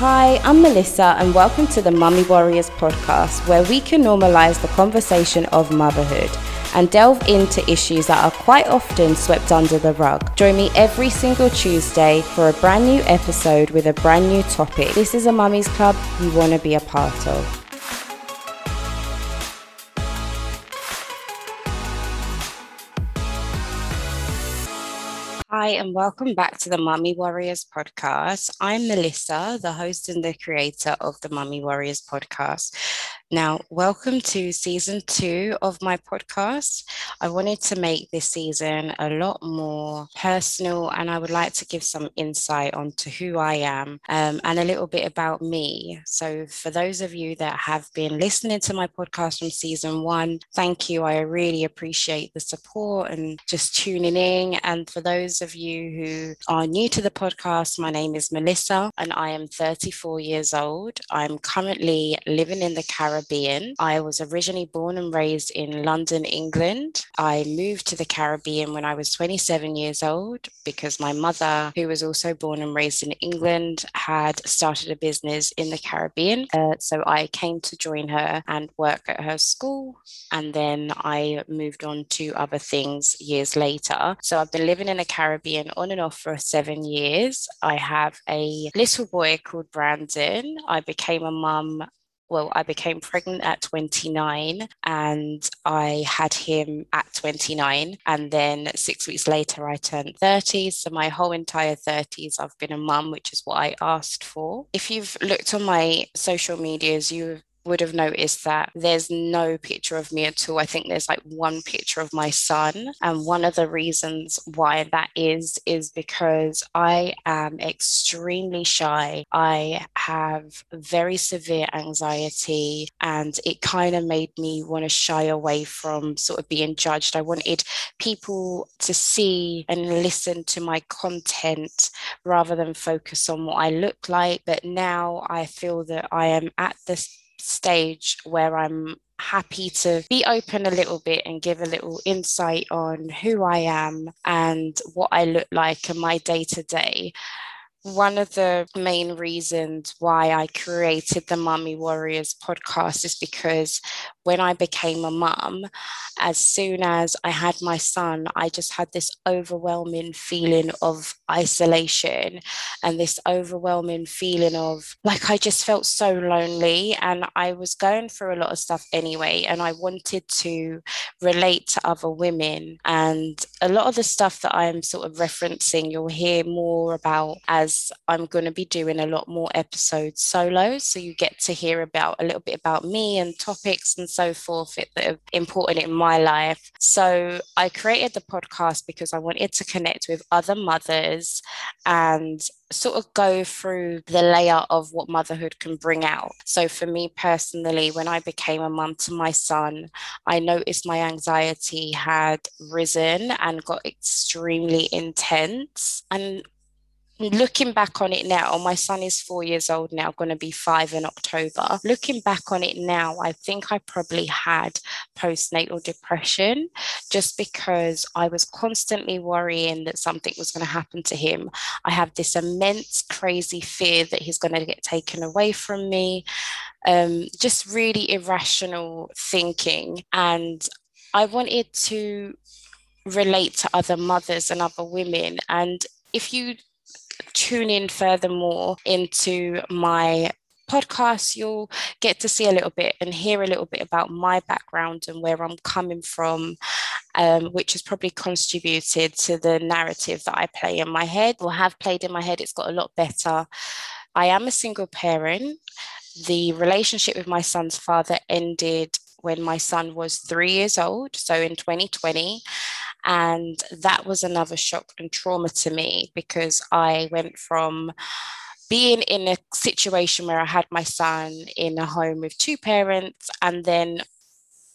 Hi, I'm Melissa, and welcome to the Mummy Warriors podcast, where we can normalize the conversation of motherhood and delve into issues that are quite often swept under the rug. Join me every single Tuesday for a brand new episode with a brand new topic. This is a Mummy's Club you want to be a part of. Hi, and welcome back to the Mummy Warriors podcast. I'm Melissa, the host and the creator of the Mummy Warriors podcast. Now, welcome to season two of my podcast. I wanted to make this season a lot more personal, and I would like to give some insight onto who I am um, and a little bit about me. So, for those of you that have been listening to my podcast from season one, thank you. I really appreciate the support and just tuning in. And for those of you who are new to the podcast, my name is Melissa, and I am 34 years old. I'm currently living in the Caribbean Caribbean. I was originally born and raised in London, England. I moved to the Caribbean when I was 27 years old because my mother, who was also born and raised in England, had started a business in the Caribbean. Uh, so I came to join her and work at her school. And then I moved on to other things years later. So I've been living in the Caribbean on and off for seven years. I have a little boy called Brandon. I became a mum well, I became pregnant at 29 and I had him at 29. And then six weeks later, I turned 30. So my whole entire 30s, I've been a mum, which is what I asked for. If you've looked on my social medias, you would have noticed that there's no picture of me at all. I think there's like one picture of my son. And one of the reasons why that is, is because I am extremely shy. I have very severe anxiety, and it kind of made me want to shy away from sort of being judged. I wanted people to see and listen to my content rather than focus on what I look like. But now I feel that I am at this stage where I'm happy to be open a little bit and give a little insight on who I am and what I look like in my day to day. One of the main reasons why I created the Mummy Warriors podcast is because when I became a mum, as soon as I had my son, I just had this overwhelming feeling of isolation and this overwhelming feeling of like I just felt so lonely. And I was going through a lot of stuff anyway. And I wanted to relate to other women. And a lot of the stuff that I'm sort of referencing, you'll hear more about as I'm going to be doing a lot more episodes solo. So you get to hear about a little bit about me and topics and so forth that are important in my life. So I created the podcast because I wanted to connect with other mothers and sort of go through the layer of what motherhood can bring out. So, for me personally, when I became a mum to my son, I noticed my anxiety had risen and got extremely intense. And looking back on it now, my son is four years old now, going to be five in October. Looking back on it now, I think I probably had postnatal depression just because I was constantly worrying that something was going to happen to him. I have this immense, crazy fear that he's going to get taken away from me. Um, just really irrational thinking. And I wanted to relate to other mothers and other women. And if you tune in furthermore into my podcast, you'll get to see a little bit and hear a little bit about my background and where I'm coming from, um, which has probably contributed to the narrative that I play in my head or have played in my head. It's got a lot better. I am a single parent. The relationship with my son's father ended when my son was three years old, so in 2020. And that was another shock and trauma to me because I went from being in a situation where I had my son in a home with two parents and then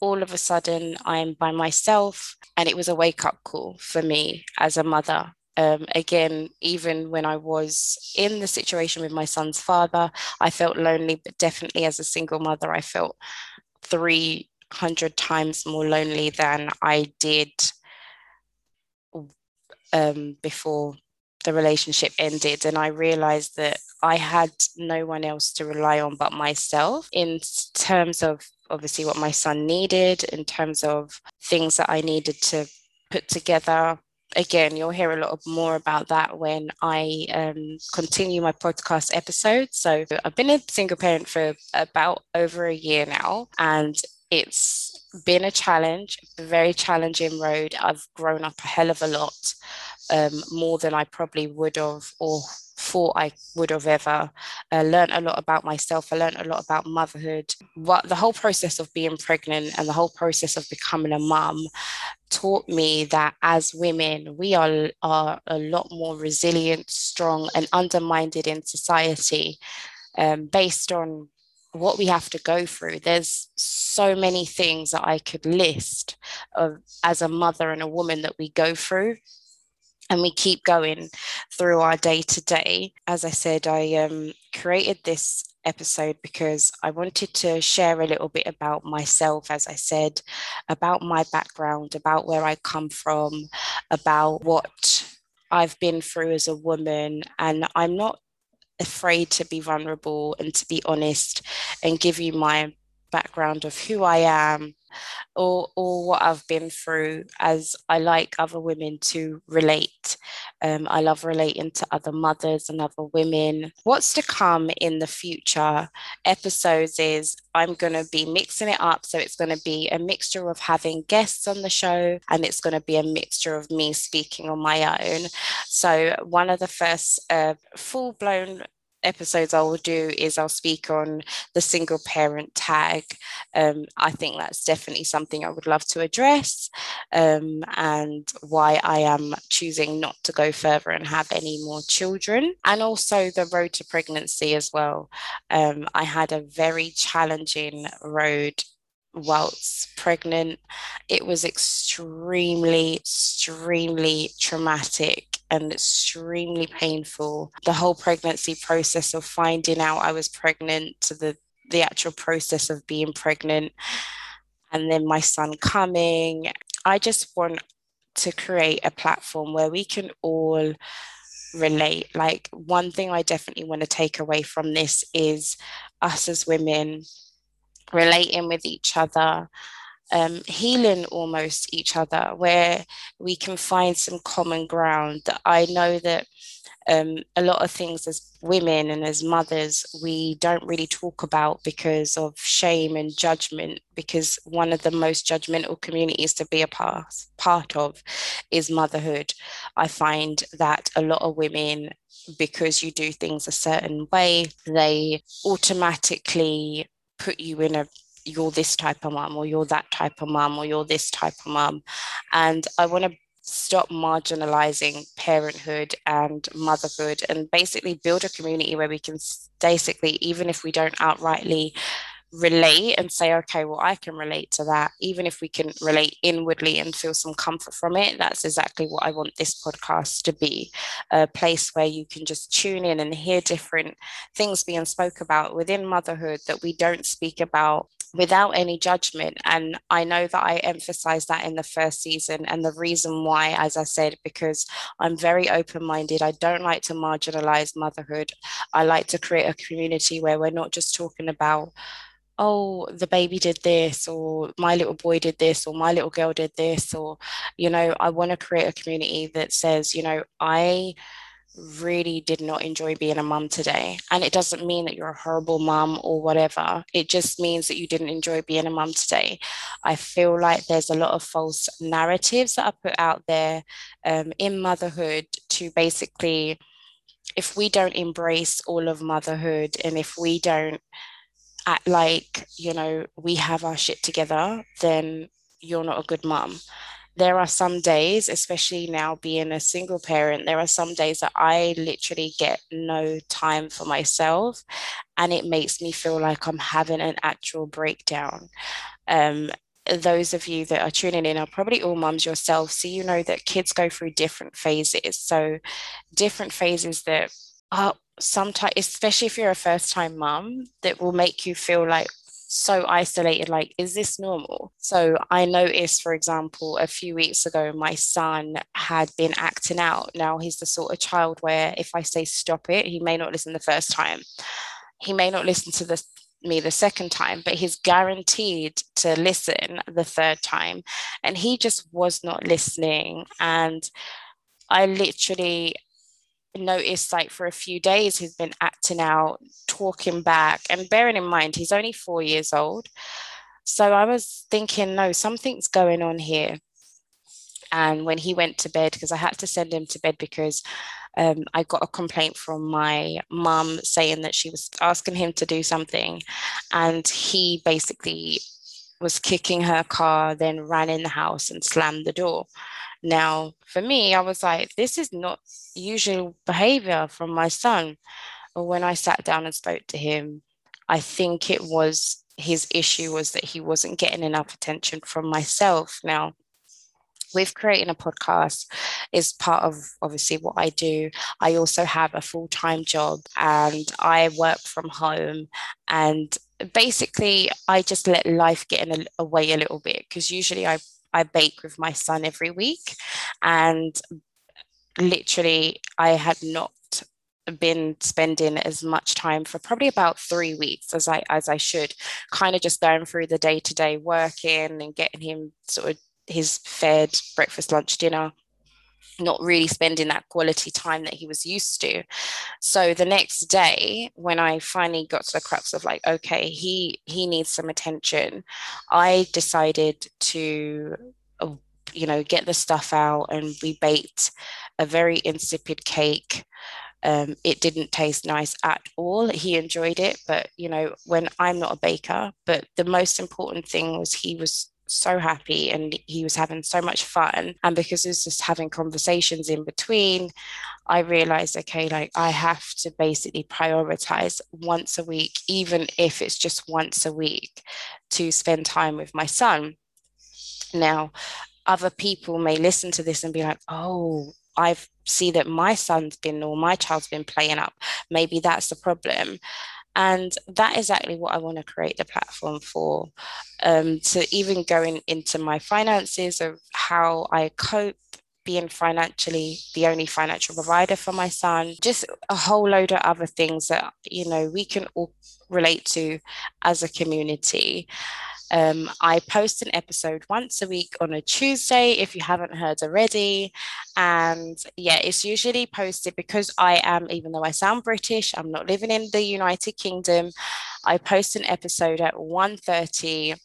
all of a sudden I'm by myself and it was a wake up call for me as a mother. Um, again, even when I was in the situation with my son's father, I felt lonely, but definitely as a single mother, I felt 300 times more lonely than I did um, before the relationship ended and I realized that I had no one else to rely on but myself in terms of obviously what my son needed, in terms of things that I needed to put together. Again, you'll hear a lot more about that when I um, continue my podcast episode. So, I've been a single parent for about over a year now, and it's been a challenge, a very challenging road. I've grown up a hell of a lot um, more than I probably would have or thought I would have ever. Uh, learned a lot about myself. I learned a lot about motherhood. What the whole process of being pregnant and the whole process of becoming a mum taught me that as women, we are, are a lot more resilient, strong, and undermined in society um, based on what we have to go through. There's so many things that I could list of as a mother and a woman that we go through and we keep going through our day to day. As I said, I um, created this episode because I wanted to share a little bit about myself, as I said, about my background, about where I come from, about what I've been through as a woman. And I'm not afraid to be vulnerable and to be honest and give you my background of who I am or or what I've been through as I like other women to relate. Um, I love relating to other mothers and other women. What's to come in the future episodes is I'm going to be mixing it up. So it's going to be a mixture of having guests on the show and it's going to be a mixture of me speaking on my own. So one of the first uh, full blown episodes I will do is I'll speak on the single parent tag. Um, I think that's definitely something I would love to address um, and why I am choosing not to go further and have any more children, and also the road to pregnancy as well. Um, I had a very challenging road whilst pregnant. It was extremely, extremely traumatic and extremely painful. The whole pregnancy process of finding out I was pregnant to the the actual process of being pregnant and then my son coming. I just want to create a platform where we can all relate. Like, one thing I definitely want to take away from this is us as women relating with each other, um, healing almost each other, where we can find some common ground. I know that um, a lot of things as women and as mothers we don't really talk about because of shame and judgment because one of the most judgmental communities to be a part, part of is motherhood i find that a lot of women because you do things a certain way they automatically put you in a you're this type of mom or you're that type of mom or you're this type of mom and i want to stop marginalizing parenthood and motherhood and basically build a community where we can basically even if we don't outrightly relate and say, okay, well, I can relate to that. Even if we can relate inwardly and feel some comfort from it, that's exactly what I want this podcast to be a place where you can just tune in and hear different things being spoke about within motherhood that we don't speak about without any judgment. And I know that I emphasized that in the first season. And the reason why, as I said, because I'm very open minded, I don't like to marginalize motherhood. I like to create a community where we're not just talking about oh, the baby did this, or my little boy did this, or my little girl did this, or, you know, I want to create a community that says, you know, I really did not enjoy being a mum today. And it doesn't mean that you're a horrible mum or whatever. It just means that you didn't enjoy being a mum today. I feel like there's a lot of false narratives that are put out there um, in motherhood to basically, if we don't embrace all of motherhood and if we don't act like, you know, we have our shit together, then you're not a good mum. There are some days, especially now being a single parent, there are some days that I literally get no time for myself. And it makes me feel like I'm having an actual breakdown. Um, those of you that are tuning in are probably all mums yourself. So you know that kids go through different phases. So, different phases that are sometimes, especially if you're a first time mum, that will make you feel like so isolated like is this normal so i noticed for example a few weeks ago my son had been acting out now he's the sort of child where if i say stop it he may not listen the first time he may not listen to the me the second time, but he's guaranteed to listen the third time. And he just was not listening. And I literally noticed like for a few days he's been acting out, talking back, and bearing in mind he's only four years old. So I was thinking, no, something's going on here. And when he went to bed, because I had to send him to bed because um, I got a complaint from my mum saying that she was asking him to do something, and he basically was kicking her car, then ran in the house and slammed the door. Now, for me, I was like, this is not usual behavior from my son. But when I sat down and spoke to him, I think it was his issue was that he wasn't getting enough attention from myself. Now, with creating a podcast is part of obviously what I do. I also have a full time job and I work from home. And basically, I just let life get in a, away a little bit because usually I, I bake with my son every week. And literally, I had not been spending as much time for probably about three weeks as I as I should, kind of just going through the day to day working and getting him sort of his fed breakfast, lunch, dinner, not really spending that quality time that he was used to. So the next day, when I finally got to the crux of like, okay, he he needs some attention, I decided to uh, you know get the stuff out and we baked a very insipid cake um, it didn't taste nice at all. He enjoyed it, but you know, when I'm not a baker, but the most important thing was he was so happy and he was having so much fun. And because he was just having conversations in between, I realized, okay, like I have to basically prioritize once a week, even if it's just once a week, to spend time with my son. Now, other people may listen to this and be like, oh, I've see that my son's been or my child's been playing up. Maybe that's the problem. And that is exactly what I want to create the platform for. Um, to even going into my finances of how I cope being financially the only financial provider for my son, just a whole load of other things that, you know, we can all relate to as a community. Um, I post an episode once a week on a Tuesday if you haven't heard already. And yeah, it's usually posted because I am, even though I sound British, I'm not living in the United Kingdom. I post an episode at 1.30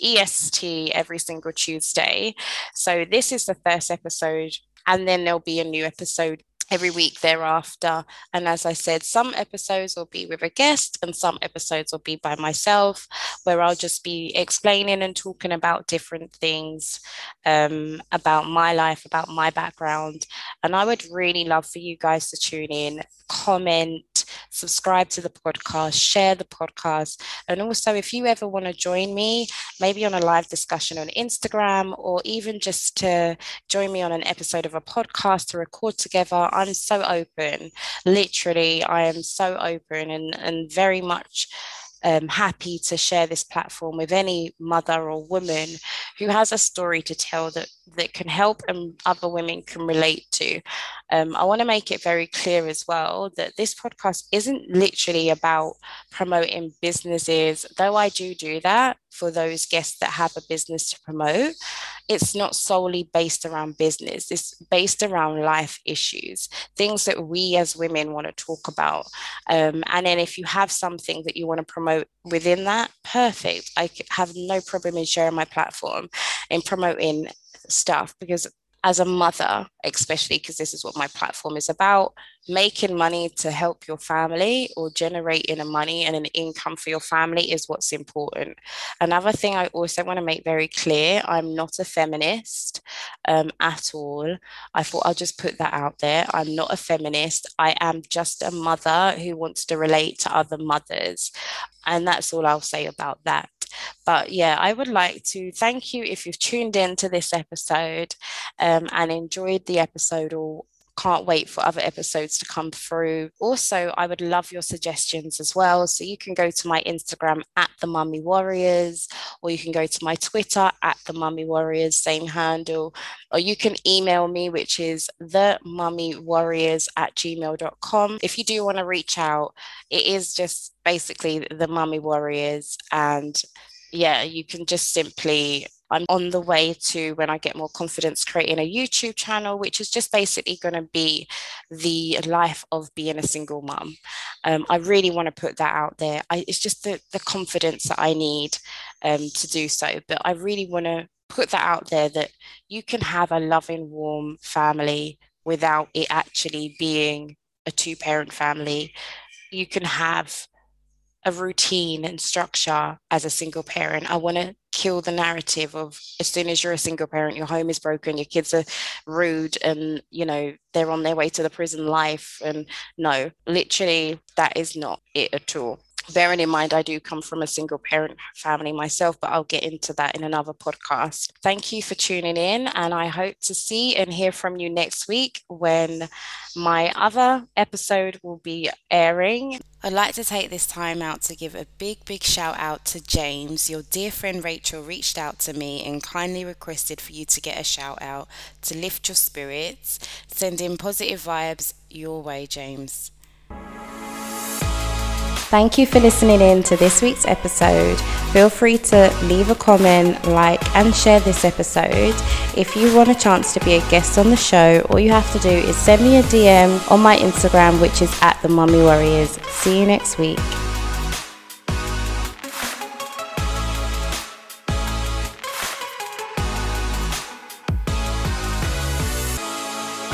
EST every single Tuesday. So this is the first episode, and then there'll be a new episode every week thereafter. And as I said, some episodes will be with a guest and some episodes will be by myself, where I'll just be explaining and talking about different things um, about my life, about my background. And I would really love for you guys to tune in, comment, subscribe to the podcast, share the podcast. And also, if you ever want to join me, maybe on a live discussion on Instagram, or even just to join me on an episode of a podcast to record together, I'm so open. Literally, I am so open and, and very much um, happy to share this platform with any mother or woman who has a story to tell that that can help and other women can relate to. Um, I want to make it very clear as well that this podcast isn't literally about promoting businesses, though I do do that for those guests that have a business to promote. It's not solely based around business, it's based around life issues, things that we as women want to talk about. Um, and then if you have something that you want to promote within that, perfect. I have no problem in sharing my platform in promoting stuff because as a mother, especially because this is what my platform is about, making money to help your family or generating a money and an income for your family is what's important. Another thing I also want to make very clear I'm not a feminist um, at all. I thought I'll just put that out there. I'm not a feminist. I am just a mother who wants to relate to other mothers. And that's all I'll say about that. But yeah, I would like to thank you if you've tuned in to this episode um, and enjoyed the episode or can't wait for other episodes to come through. Also, I would love your suggestions as well. So you can go to my Instagram at the Mummy Warriors, or you can go to my Twitter at the Mummy Warriors, same handle, or you can email me, which is the Mummy Warriors at gmail.com. If you do want to reach out, it is just basically the Mummy Warriors. And yeah, you can just simply I'm on the way to when I get more confidence creating a YouTube channel, which is just basically going to be the life of being a single mum. Um, I really want to put that out there. I, it's just the, the confidence that I need um, to do so. But I really want to put that out there that you can have a loving, warm family without it actually being a two parent family. You can have a routine and structure as a single parent. I want to kill the narrative of as soon as you're a single parent, your home is broken, your kids are rude, and you know they're on their way to the prison life. And no, literally, that is not it at all bearing in mind I do come from a single parent family myself, but I'll get into that in another podcast. Thank you for tuning in, and I hope to see and hear from you next week when my other episode will be airing. I'd like to take this time out to give a big, big shout out to James. Your dear friend Rachel reached out to me and kindly requested for you to get a shout out to lift your spirits, sending positive vibes your way, James. Thank you for listening in to this week's episode. Feel free to leave a comment, like, and share this episode. If you want a chance to be a guest on the show, all you have to do is send me a DM on my Instagram, which is at the Mummy Warriors. See you next week.